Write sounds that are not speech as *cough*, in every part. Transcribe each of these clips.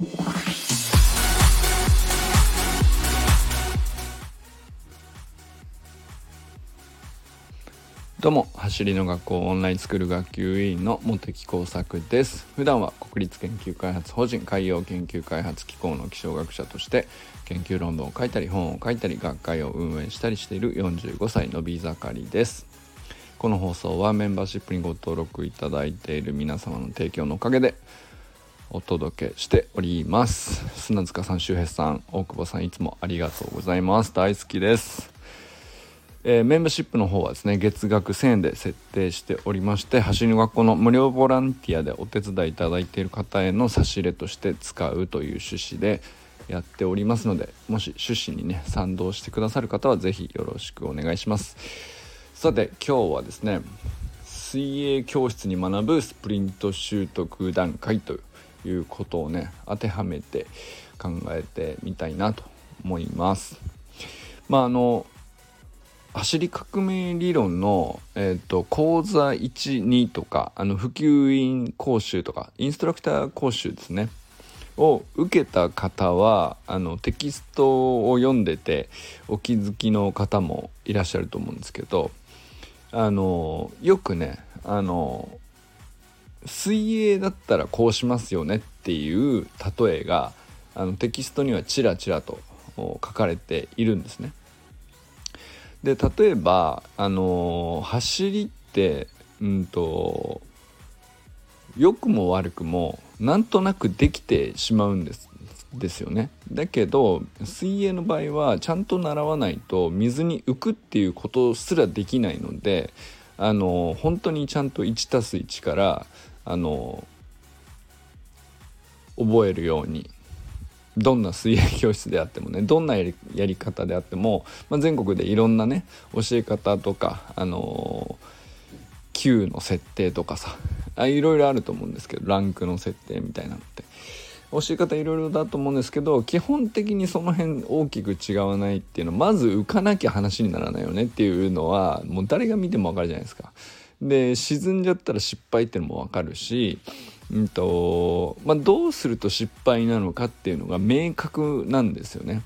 どうも走りの学校オンラインスクール学級委員の茂木耕作です。普段は国立研究開発法人海洋研究開発機構の気象学者として研究論文を書いたり本を書いたり学会を運営したりしている45歳のび盛りです。この放送はメンバーシップにご登録いただいている皆様の提供のおかげでお届けしております。砂塚さん周平さん大久保さんいつもありがとうございます。大好きです。えー、メンバーシップの方はですね月額1000円で設定しておりまして走りの学校の無料ボランティアでお手伝いいただいている方への差し入れとして使うという趣旨でやっておりますのでもし趣旨にね賛同してくださる方は是非よろしくお願いします。さて今日はですね水泳教室に学ぶスプリント習得段階といういうことをね当てはめて考えてみたいなと思います。まああの走り革命理論の、えーと、講座12とかあの普及員講習とかインストラクター講習ですね。を受けた方はあのテキストを読んでてお気づきの方もいらっしゃると思うんですけどあのよくねあの水泳だったらこうしますよねっていう例えがあのテキストにはちらちらと書かれているんですね。で例えばあのー、走りってうんと良くも悪くもなんとなくできてしまうんですですよねだけど水泳の場合はちゃんと習わないと水に浮くっていうことすらできないのであの本当にちゃんと 1+1 からあの覚えるようにどんな水泳教室であってもねどんなやり方であっても、まあ、全国でいろんなね教え方とかあのー、級の設定とかさあいろいろあると思うんですけどランクの設定みたいなのって教え方いろいろだと思うんですけど基本的にその辺大きく違わないっていうのはまず浮かなきゃ話にならないよねっていうのはもう誰が見ても分かるじゃないですか。で沈んじゃったら失敗っていうのも分かるしうんとまあ、どうすると失敗なのかっていうのが明確なんですよね。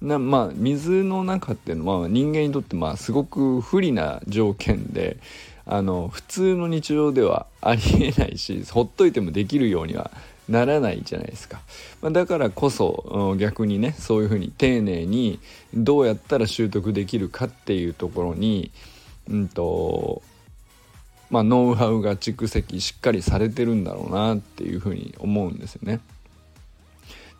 なまあ水の中っていうのは人間にとってまあすごく不利な条件であの普通の日常ではありえないしほっといてもできるようにはならないじゃないですか、まあ、だからこそ逆にねそういうふうに丁寧にどうやったら習得できるかっていうところに、うんとまあ、ノウハウが蓄積しっかりされてるんだろうなっていうふうに思うんですよね。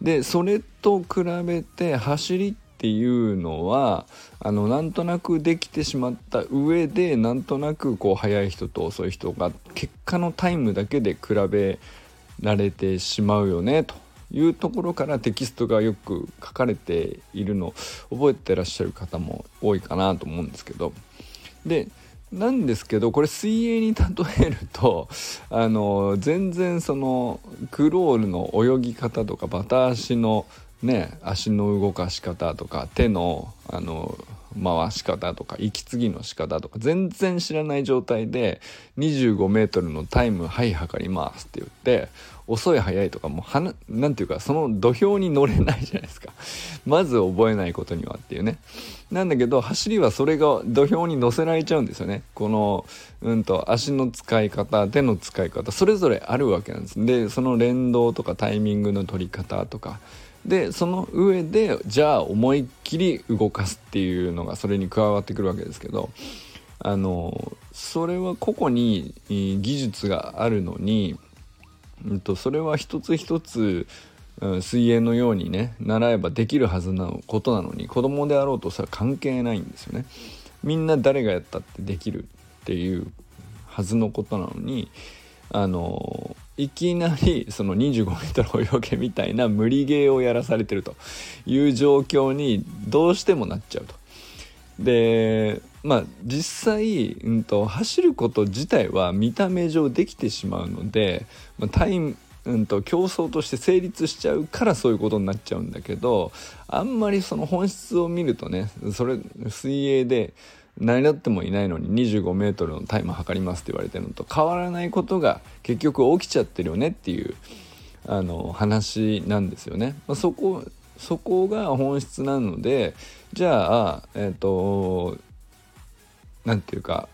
でそれと比べて走りっていうのはあのなんとなくできてしまった上でなんとなくこう速い人と遅い人が結果のタイムだけで比べられてしまうよねというところからテキストがよく書かれているの覚えてらっしゃる方も多いかなと思うんですけどでなんですけどこれ水泳に例えると *laughs* あの全然そのクロールの泳ぎ方とかバタ足のね足の動かし方とか手のあの回し方とか息継ぎの仕方とか全然知らない状態で 25m のタイムはい測りますって言って遅い速いとかもはなんていうかその土俵に乗れないじゃないですか。まず覚えないことにはっていうね。なんだけど走りはそれが土俵に乗せられちゃうんですよね。このうんと足の使い方手の使い方それぞれあるわけなんです。でその連動とかタイミングの取り方とかでその上でじゃあ思いっきり動かすっていうのがそれに加わってくるわけですけどあのそれは個々に技術があるのに、うんと、それは一つ一つ水泳のようにね習えばできるはずなことなのに子供であろうとそれは関係ないんですよね。みんな誰がやったってできるっていうはずのことなのにあのいきなりその 25m 泳げみたいな無理ゲーをやらされてるという状況にどうしてもなっちゃうと。でまあ実際、うんと、走ること自体は見た目上できてしまうので、まあ、タイムうんと競争として成立しちゃうからそういうことになっちゃうんだけどあんまりその本質を見るとねそれ水泳で何だってもいないのに 25m のタイム測りますって言われてるのと変わらないことが結局起きちゃってるよねっていうあの話なんですよね。まあ、そこそこが本質なのでじゃあえっ、ー、と何て言うか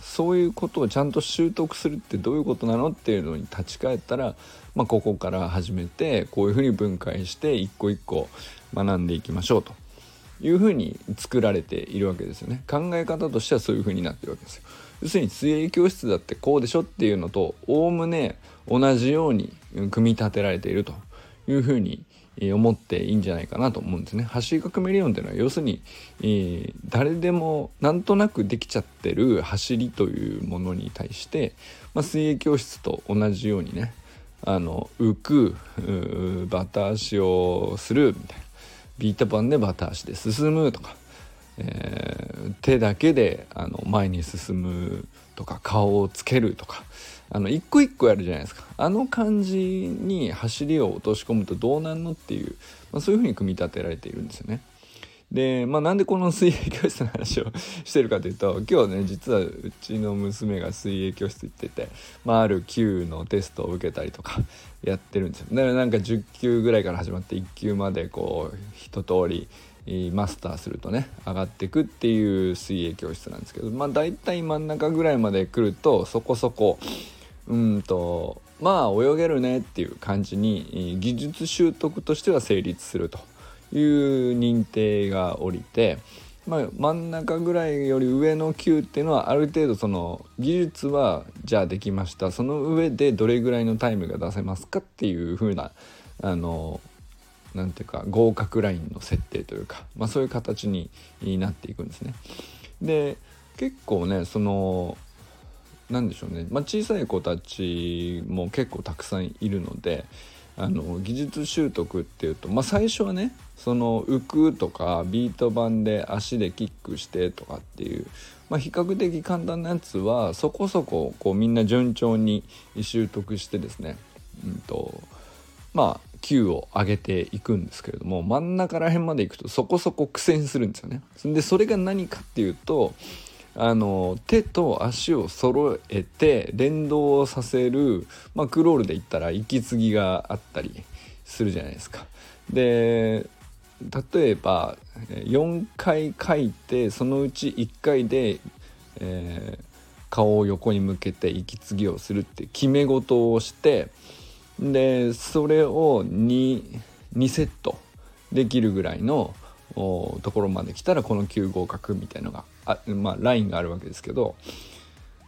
そういうことをちゃんと習得するってどういうことなのっていうのに立ち返ったら、まあ、ここから始めてこういうふうに分解して一個一個学んでいきましょうというふうに作られているわけですよね。考え方としてはそういうふうになってるわけですよ。要するに水泳教室だってこうでしょっていうのとおおむね同じように組み立てられているというふうに思っていいんじゃないかなと思うんですね。走り革命理論っていうのは要するに、えー、誰でもなんとなくできちゃってる走りというものに対して、まあ、水泳教室と同じようにねあの浮くバタ足をするみたいな。ビート板でバタ足で進むとか、えー、手だけであの前に進むとか顔をつけるとか。あの一個一個やるじゃないですか。あの感じに走りを落とし込むとどうなんのっていう、まあ、そういうふうに組み立てられているんですよね。で、まあ、なんでこの水泳教室の話を *laughs* してるかというと今日ね実はうちの娘が水泳教室行ってて、まあ、ある級のテストを受けたりとか *laughs* やってるんですよ。だからなんか10級ぐらいから始まって1級までこう一通りマスターするとね上がってくっていう水泳教室なんですけどまあ大体真ん中ぐらいまで来るとそこそこうんとまあ泳げるねっていう感じに技術習得としては成立すると。いう認定が下りて、まあ、真ん中ぐらいより上の級っていうのはある程度その技術はじゃあできましたその上でどれぐらいのタイムが出せますかっていう風なあのなんていうか合格ラインの設定というか、まあ、そういう形になっていくんですね。で結構ねその何でしょうね、まあ、小さい子たちも結構たくさんいるのであの技術習得っていうと、まあ、最初はねその浮くとかビート板で足でキックしてとかっていう、まあ、比較的簡単なやつはそこそここうみんな順調に習得してですね、うんとまあ級を上げていくんですけれども真ん中ら辺まで行くとそこそこ苦戦するんですよね。でそれが何かっていうとあの手と足を揃えて連動させる、まあ、クロールで言ったら息継ぎがあったりするじゃないですか。で例えば4回書いてそのうち1回で、えー、顔を横に向けて息継ぎをするって決め事をしてでそれを 2, 2セットできるぐらいのところまで来たらこの9合格みたいのがまあラインがあるわけですけど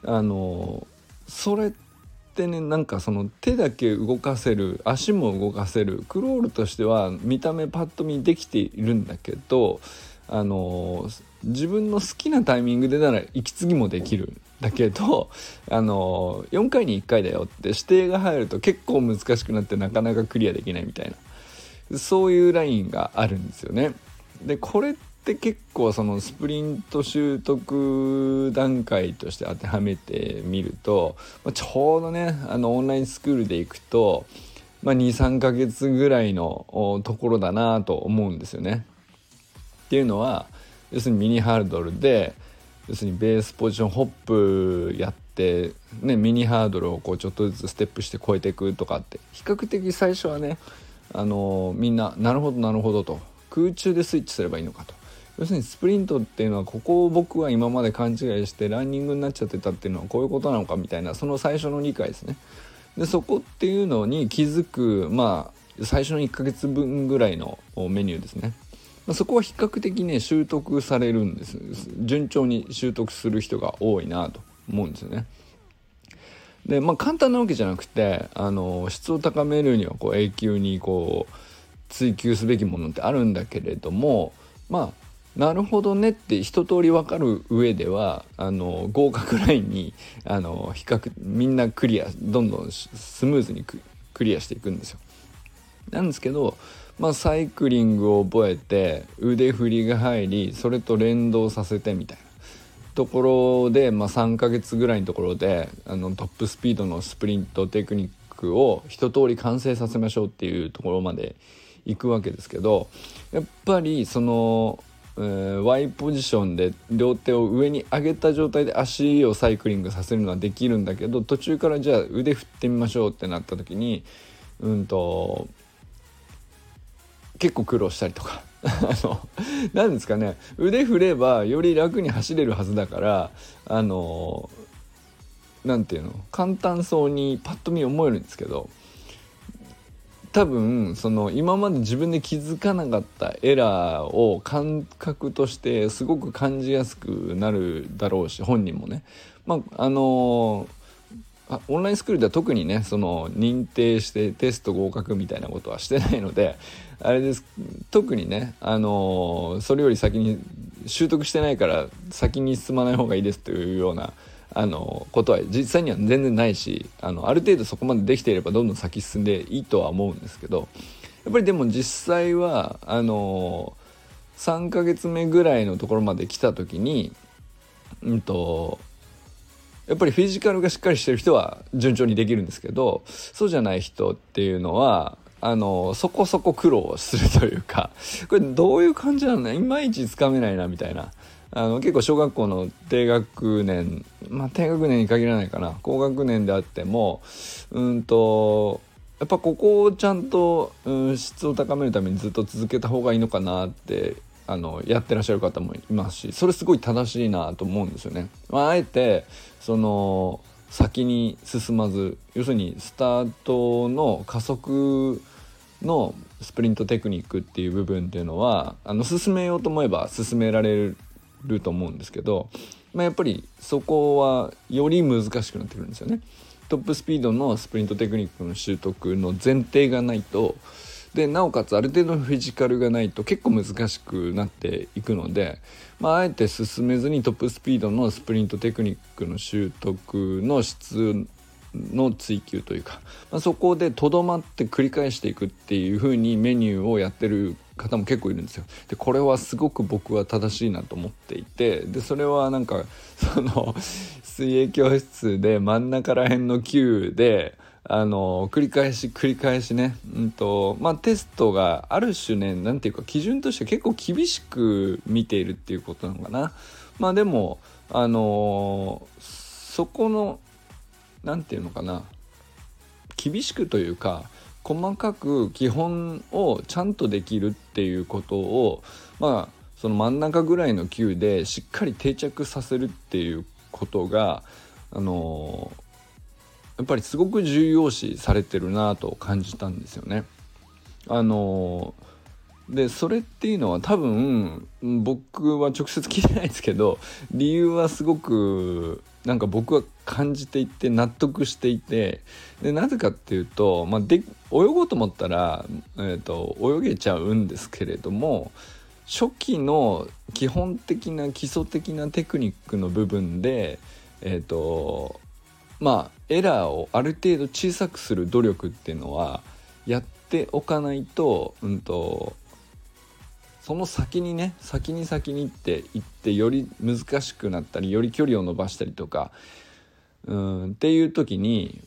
あのそれってねなんかその手だけ動かせる足も動かせるクロールとしては見た目パッと見できているんだけどあの自分の好きなタイミングでなら息継ぎもできるんだけどあの4回に1回だよって指定が入ると結構難しくなってなかなかクリアできないみたいなそういうラインがあるんですよね。でこれって結構そのスプリント習得段階として当てはめてみると、まあ、ちょうどねあのオンラインスクールで行くと、まあ、23ヶ月ぐらいのところだなと思うんですよね。っていうのは要するにミニハードルで要するにベースポジションホップやって、ね、ミニハードルをこうちょっとずつステップして超えていくとかって比較的最初はねあのみんななるほどなるほどと空中でスイッチすればいいのかと要するにスプリントっていうのはここを僕は今まで勘違いしてランニングになっちゃってたっていうのはこういうことなのかみたいなその最初の理解ですね。でそこっていうのに気づくまあ最初の1ヶ月分ぐらいのメニューですね。そこは比較的ね習得されるんです。順調に習得する人が多いなと思うんですよね。でまあ簡単なわけじゃなくてあの質を高めるにはこう永久にこう追求すべきものってあるんだけれどもまあなるほどねって一通り分かる上ではあの合格ラインにあの比較みんなクリアどんどんスムーズにクリアしていくんですよ。なんですけど、まあ、サイクリングを覚えて腕振りが入りそれと連動させてみたいなところで、まあ、3ヶ月ぐらいのところであのトップスピードのスプリントテクニックを一通り完成させましょうっていうところまで行くわけですけどやっぱりその、Y ポジションで両手を上に上げた状態で足をサイクリングさせるのはできるんだけど途中からじゃあ腕振ってみましょうってなった時にうんと結構苦労したりとか。*laughs* あの何ですかね。腕振ればより楽に走れるはずだからあの何て言うの簡単そうにパッと見思えるんですけど多分その今まで自分で気づかなかったエラーを感覚としてすごく感じやすくなるだろうし本人もね。まああのオンラインスクールでは特にねその認定してテスト合格みたいなことはしてないので *laughs* あれです特にねあのそれより先に習得してないから先に進まない方がいいですというようなあのことは実際には全然ないしあのある程度そこまでできていればどんどん先進んでいいとは思うんですけどやっぱりでも実際はあの3ヶ月目ぐらいのところまで来た時にうんとやっぱりフィジカルがしっかりしてる人は順調にできるんですけどそうじゃない人っていうのはあのそこそこ苦労するというかこれどういう感じなのいまいちつかめないなみたいな。あの結構小学校の低学年まあ低学年に限らないかな高学年であってもうんとやっぱここをちゃんと、うん、質を高めるためにずっと続けた方がいいのかなってあのやってらっしゃる方もいますしそれすごい正しいなと思うんですよね。まあ、あえてその先に進まず要するにスタートの加速のスプリントテクニックっていう部分っていうのはあの進めようと思えば進められるると思うんですけど、まあ、やっぱりそこはより難しくなってくるんですよね。トップスピードのスプリントテクニックの習得の前提がないとでなおかつある程度のフィジカルがないと結構難しくなっていくので、まあ、あえて進めずにトップスピードのスプリントテクニックの習得の質の追求というか、まあ、そこでとどまって繰り返していくっていう風にメニューをやってる方も結構いるんですよ。でこれはすごく僕は正しいなと思っていてでそれはなんかその *laughs* 水泳教室で真ん中ら辺の級であの繰り返し繰り返しね、うんとまあ、テストがある種ね何ていうか基準として結構厳しく見ているっていうことなのかな。まあでもあのそこの何て言うのかな厳しくというか細かく基本をちゃんとできるっていうことをまあその真ん中ぐらいの級でしっかり定着させるっていうことがあのやっぱりすごく重要視されてるなと感じたんですよね。あのでそれっていうのは多分僕は直接聞いてないですけど理由はすごくなんか僕は感じていて納得していてでなぜかっていうと、まあ、で泳ごうと思ったら、えーと、泳げちゃうんですけれども初期の基本的な基礎的なテクニックの部分でえ、ー、とまあエラーをある程度小さくする努力っていうのはやっておかないと,、うんとその先にね先に先にって行ってより難しくなったりより距離を伸ばしたりとかうんっていう時に、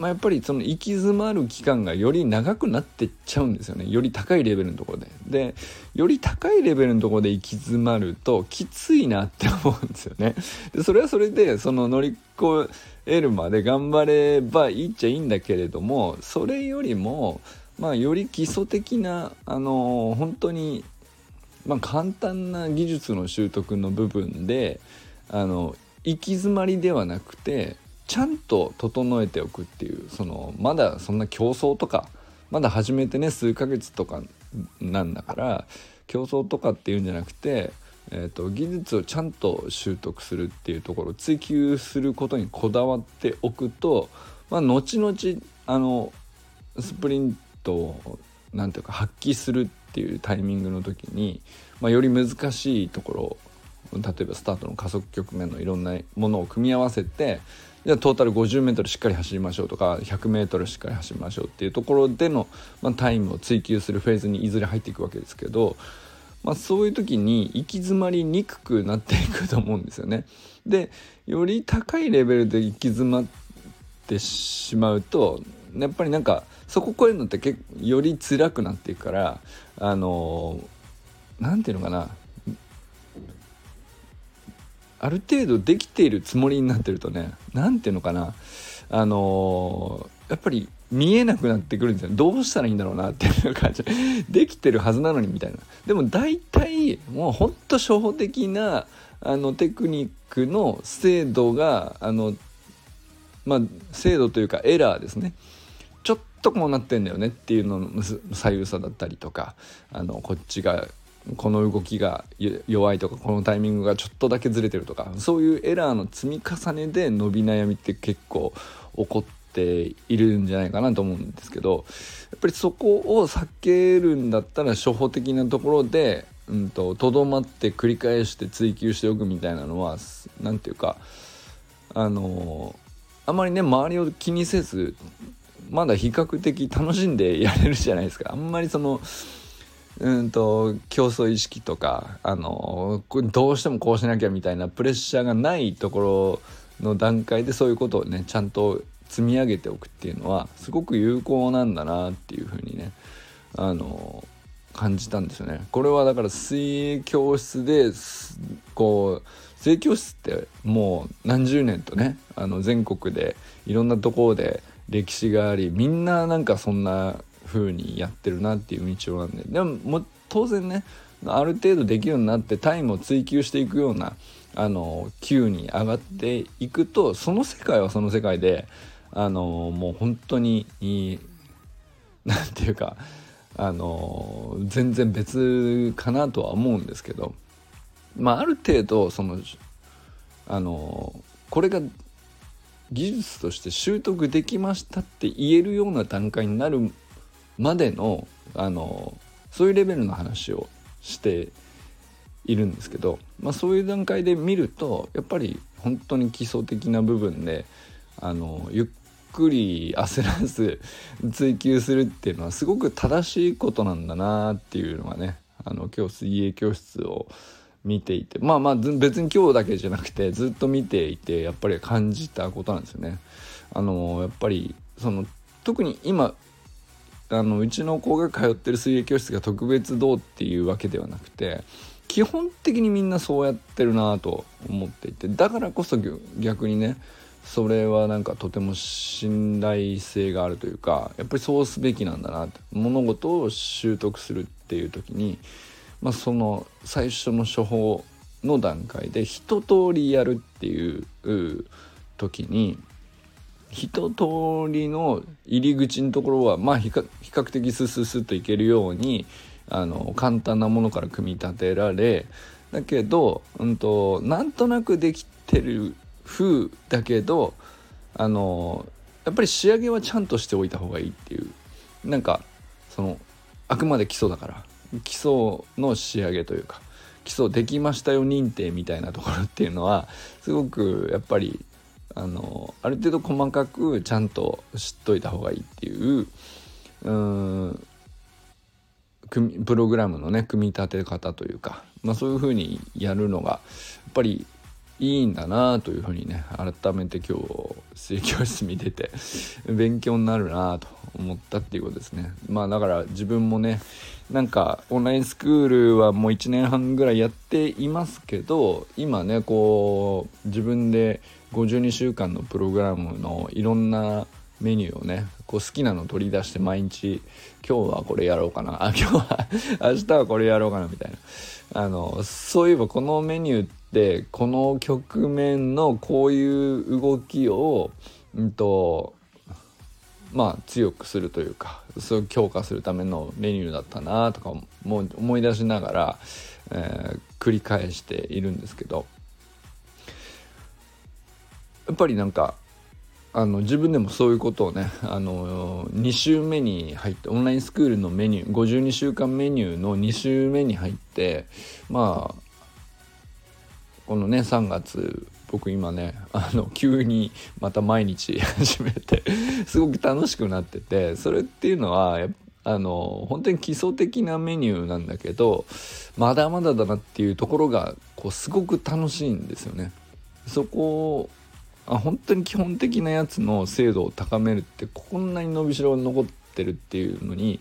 まあ、やっぱりその行き詰まる期間がより長くなってっちゃうんですよねより高いレベルのところで。でより高いレベルのところで行き詰まるときついなって思うんですよね。でそれはそれでその乗り越えるまで頑張ればいいっちゃいいんだけれどもそれよりもまあより基礎的なあの本当にまあ、簡単な技術の習得の部分であの行き詰まりではなくてちゃんと整えておくっていうそのまだそんな競争とかまだ始めてね数ヶ月とかなんだから競争とかっていうんじゃなくて、えーと、技術をちゃんと習得するっていうところを追求することにこだわっておくと、まあ、後々あのスプリントを何ていうか発揮するっていうタイミングの時に、まあ、より難しいところ例えばスタートの加速局面のいろんなものを組み合わせてじゃあトータル 50m しっかり走りましょうとか 100m しっかり走りましょうっていうところでの、まあ、タイムを追求するフェーズにいずれ入っていくわけですけど、まあ、そういう時に行き詰まりにくくなっていくと思うんですよね。でより高いレベルで行き詰まってしまうとやっぱりなんかそこ超えるのって結より辛くなっていくからあの何て言うのかな。ある程度できているつもりになってるとね何て言うのかな。あのやっぱり見えなくなってくるんですよ。どうしたらいいんだろうなっていう感じ。*laughs* できてるはずなのにみたいな。でも大体もうほんと初歩的なあのテクニックの精度があのまあ精度というかエラーですね。とこうなってんだよねっていうのの左右差だったりとかあのこっちがこの動きが弱いとかこのタイミングがちょっとだけずれてるとかそういうエラーの積み重ねで伸び悩みって結構起こっているんじゃないかなと思うんですけどやっぱりそこを避けるんだったら初歩的なところでとど、まって繰り返して追求しておくみたいなのは何て言うかあのあまりね周りを気にせずまだ比較的楽しんでやれるじゃないですかあんまりそのうんと競争意識とかあのどうしてもこうしなきゃみたいなプレッシャーがないところの段階でそういうことをねちゃんと積み上げておくっていうのはすごく有効なんだなっていうふうにねあの感じたんですよね。これはだから水泳教室でこう水泳教室ってもう何十年とねあの全国でいろんなところで歴史がありみんななんかそんな風にやってるなっていう道なんででもも当然ねある程度できるようになってタイムを追求していくようなあの級に上がっていくとその世界はその世界であのもう本当に何て言うかあの全然別かなとは思うんですけどまあある程度そのあのこれが技術として習得できましたって言えるような段階になるまでのあのそういうレベルの話をしているんですけど、まあ、そういう段階で見るとやっぱり本当に基礎的な部分であのゆっくり焦らず追求するっていうのはすごく正しいことなんだなっていうのがねあの今日水泳教室を見ていてまあまあ別に今日だけじゃなくてずっと見ていてやっぱり感じたことなんですよね。あのやっぱりその特に今あのうちの子が通ってる水泳教室が特別どうっていうわけではなくて基本的にみんなそうやってるなと思っていてだからこそ逆にねそれはなんかとても信頼性があるというかやっぱりそうすべきなんだなって物事を習得するっていう時に、まあ、その最初の処方の段階で一通りやるっていう時に一通りの入り口のところはまあ比較的スススッといけるようにあの簡単なものから組み立てられだけど、うんと、なんとなくできてる風だけどあのやっぱり仕上げはちゃんとしておいた方がいいっていう。なんかそのあくまで基礎だから。基礎の仕上げというか基礎できましたよ認定みたいなところっていうのはすごくやっぱりあのある程度細かくちゃん。と知っといた方がいいっていううん。プログラムのね組み立て方というか、まあ、そういうふうにやるのがやっぱりいいんだなというふうにね改めて今日水教室見てて *laughs* 勉強になるなと思ったっていうことですね。まあだから自分もねなんかオンラインスクールはもう1年半ぐらいやっていますけど今ねこう自分で52週間のプログラムのいろんなメニューをねこう好きなの取り出して毎日今日はこれやろうかなあ今日は明日はこれやろうかなみたいな。あのそういえばこのメニューってこの局面のこういう動きをうんとまあ強くするというかそう強化するためのメニューだったなとかも思い出しながら、えー、繰り返しているんですけど。やっぱりなんかあの自分でもそういうことをねあの2週目に入ってオンラインスクールのメニュー52週間メニューの2週目に入ってまあこのね3月僕今ねあの急にまた毎日 *laughs* 始めてすごく楽しくなっててそれっていうのはあの本当に基礎的なメニューなんだけどまだまだだなっていうところがこうすごく楽しいんですよね。そこあ本当に基本的なやつの精度を高めるってこんなに伸びしろが残ってるっていうのに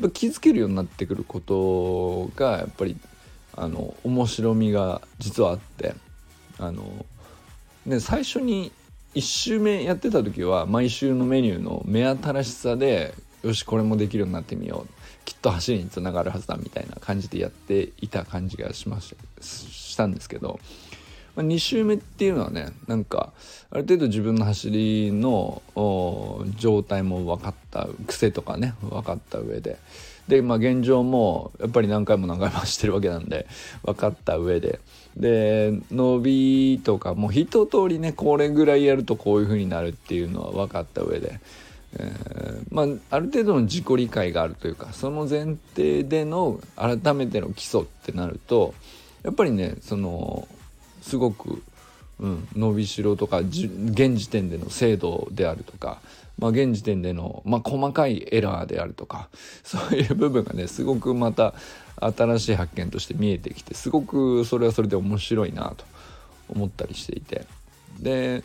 やっぱ気づけるようになってくることがやっぱりあの面白みが実はあってあので最初に1周目やってた時は毎週のメニューの目新しさでよしこれもできるようになってみよう。きっと走りにつながるはずだみたいな感じでやっていた感じがしましたしたんですけど、まあ、2周目っていうのはねなんかある程度自分の走りの状態も分かった癖とかね分かった上で。でまあ現状もやっぱり何回も何回も走ってるわけなんで *laughs* 分かった上で。で伸びとかもう一通りねこれぐらいやるとこういう風になるっていうのは分かった上で、えー、まあ、ある程度の自己理解があるというかその前提での改めての基礎ってなるとやっぱりねそのすごく、うん、伸びしろとか現時点での精度であるとかまあ、現時点での、まあ、細かいエラーであるとか *laughs* そういう部分がねすごくまた新しい発見として見えてきてすごくそれはそれで面白いなと思ったりしていて。で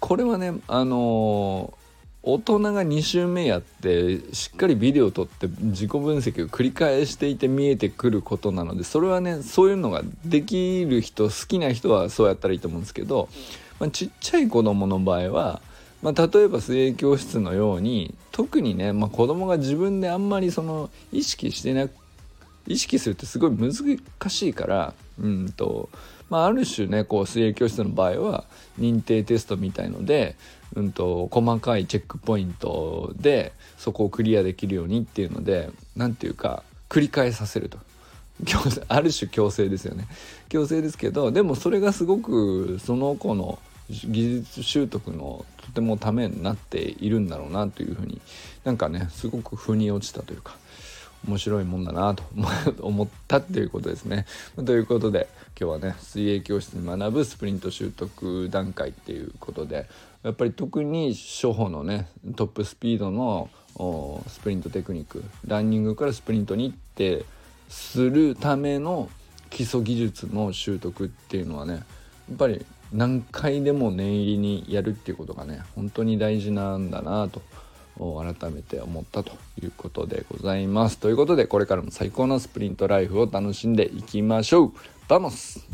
これはねあの大人が2週目やってしっかりビデオを撮って自己分析を繰り返していて見えてくることなのでそれはねそういうのができる人好きな人はそうやったらいいと思うんですけど、まあ、ちっちゃい子供の場合はまあ、例えば水泳教室のように特にね、まあ、子供が自分であんまりその意識してな意識するってすごい難しいからうんと、まあ、ある種ねこう水泳教室の場合は認定テストみたいので、うんと、細かいチェックポイントでそこをクリアできるようにっていうので何て言うか繰り返させると。ある種強制ですよね強制ですけどでもそれがすごくその子の技術習得のとてもためになっているんだろうなというふうになんかねすごく腑に落ちたというか面白いもんだなと思ったっていうことですね。*laughs* ということで今日はね水泳教室に学ぶスプリント習得段階っていうことでやっぱり特に初歩のねトップスピードのスプリントテクニックランニングからスプリントに行ってするための基礎技術の習得っていうのはねやっぱり何回でも念入りにやるっていうことがね本当に大事なんだなと改めて思ったということでございます。ということでこれからも最高のスプリントライフを楽しんでいきましょう vamos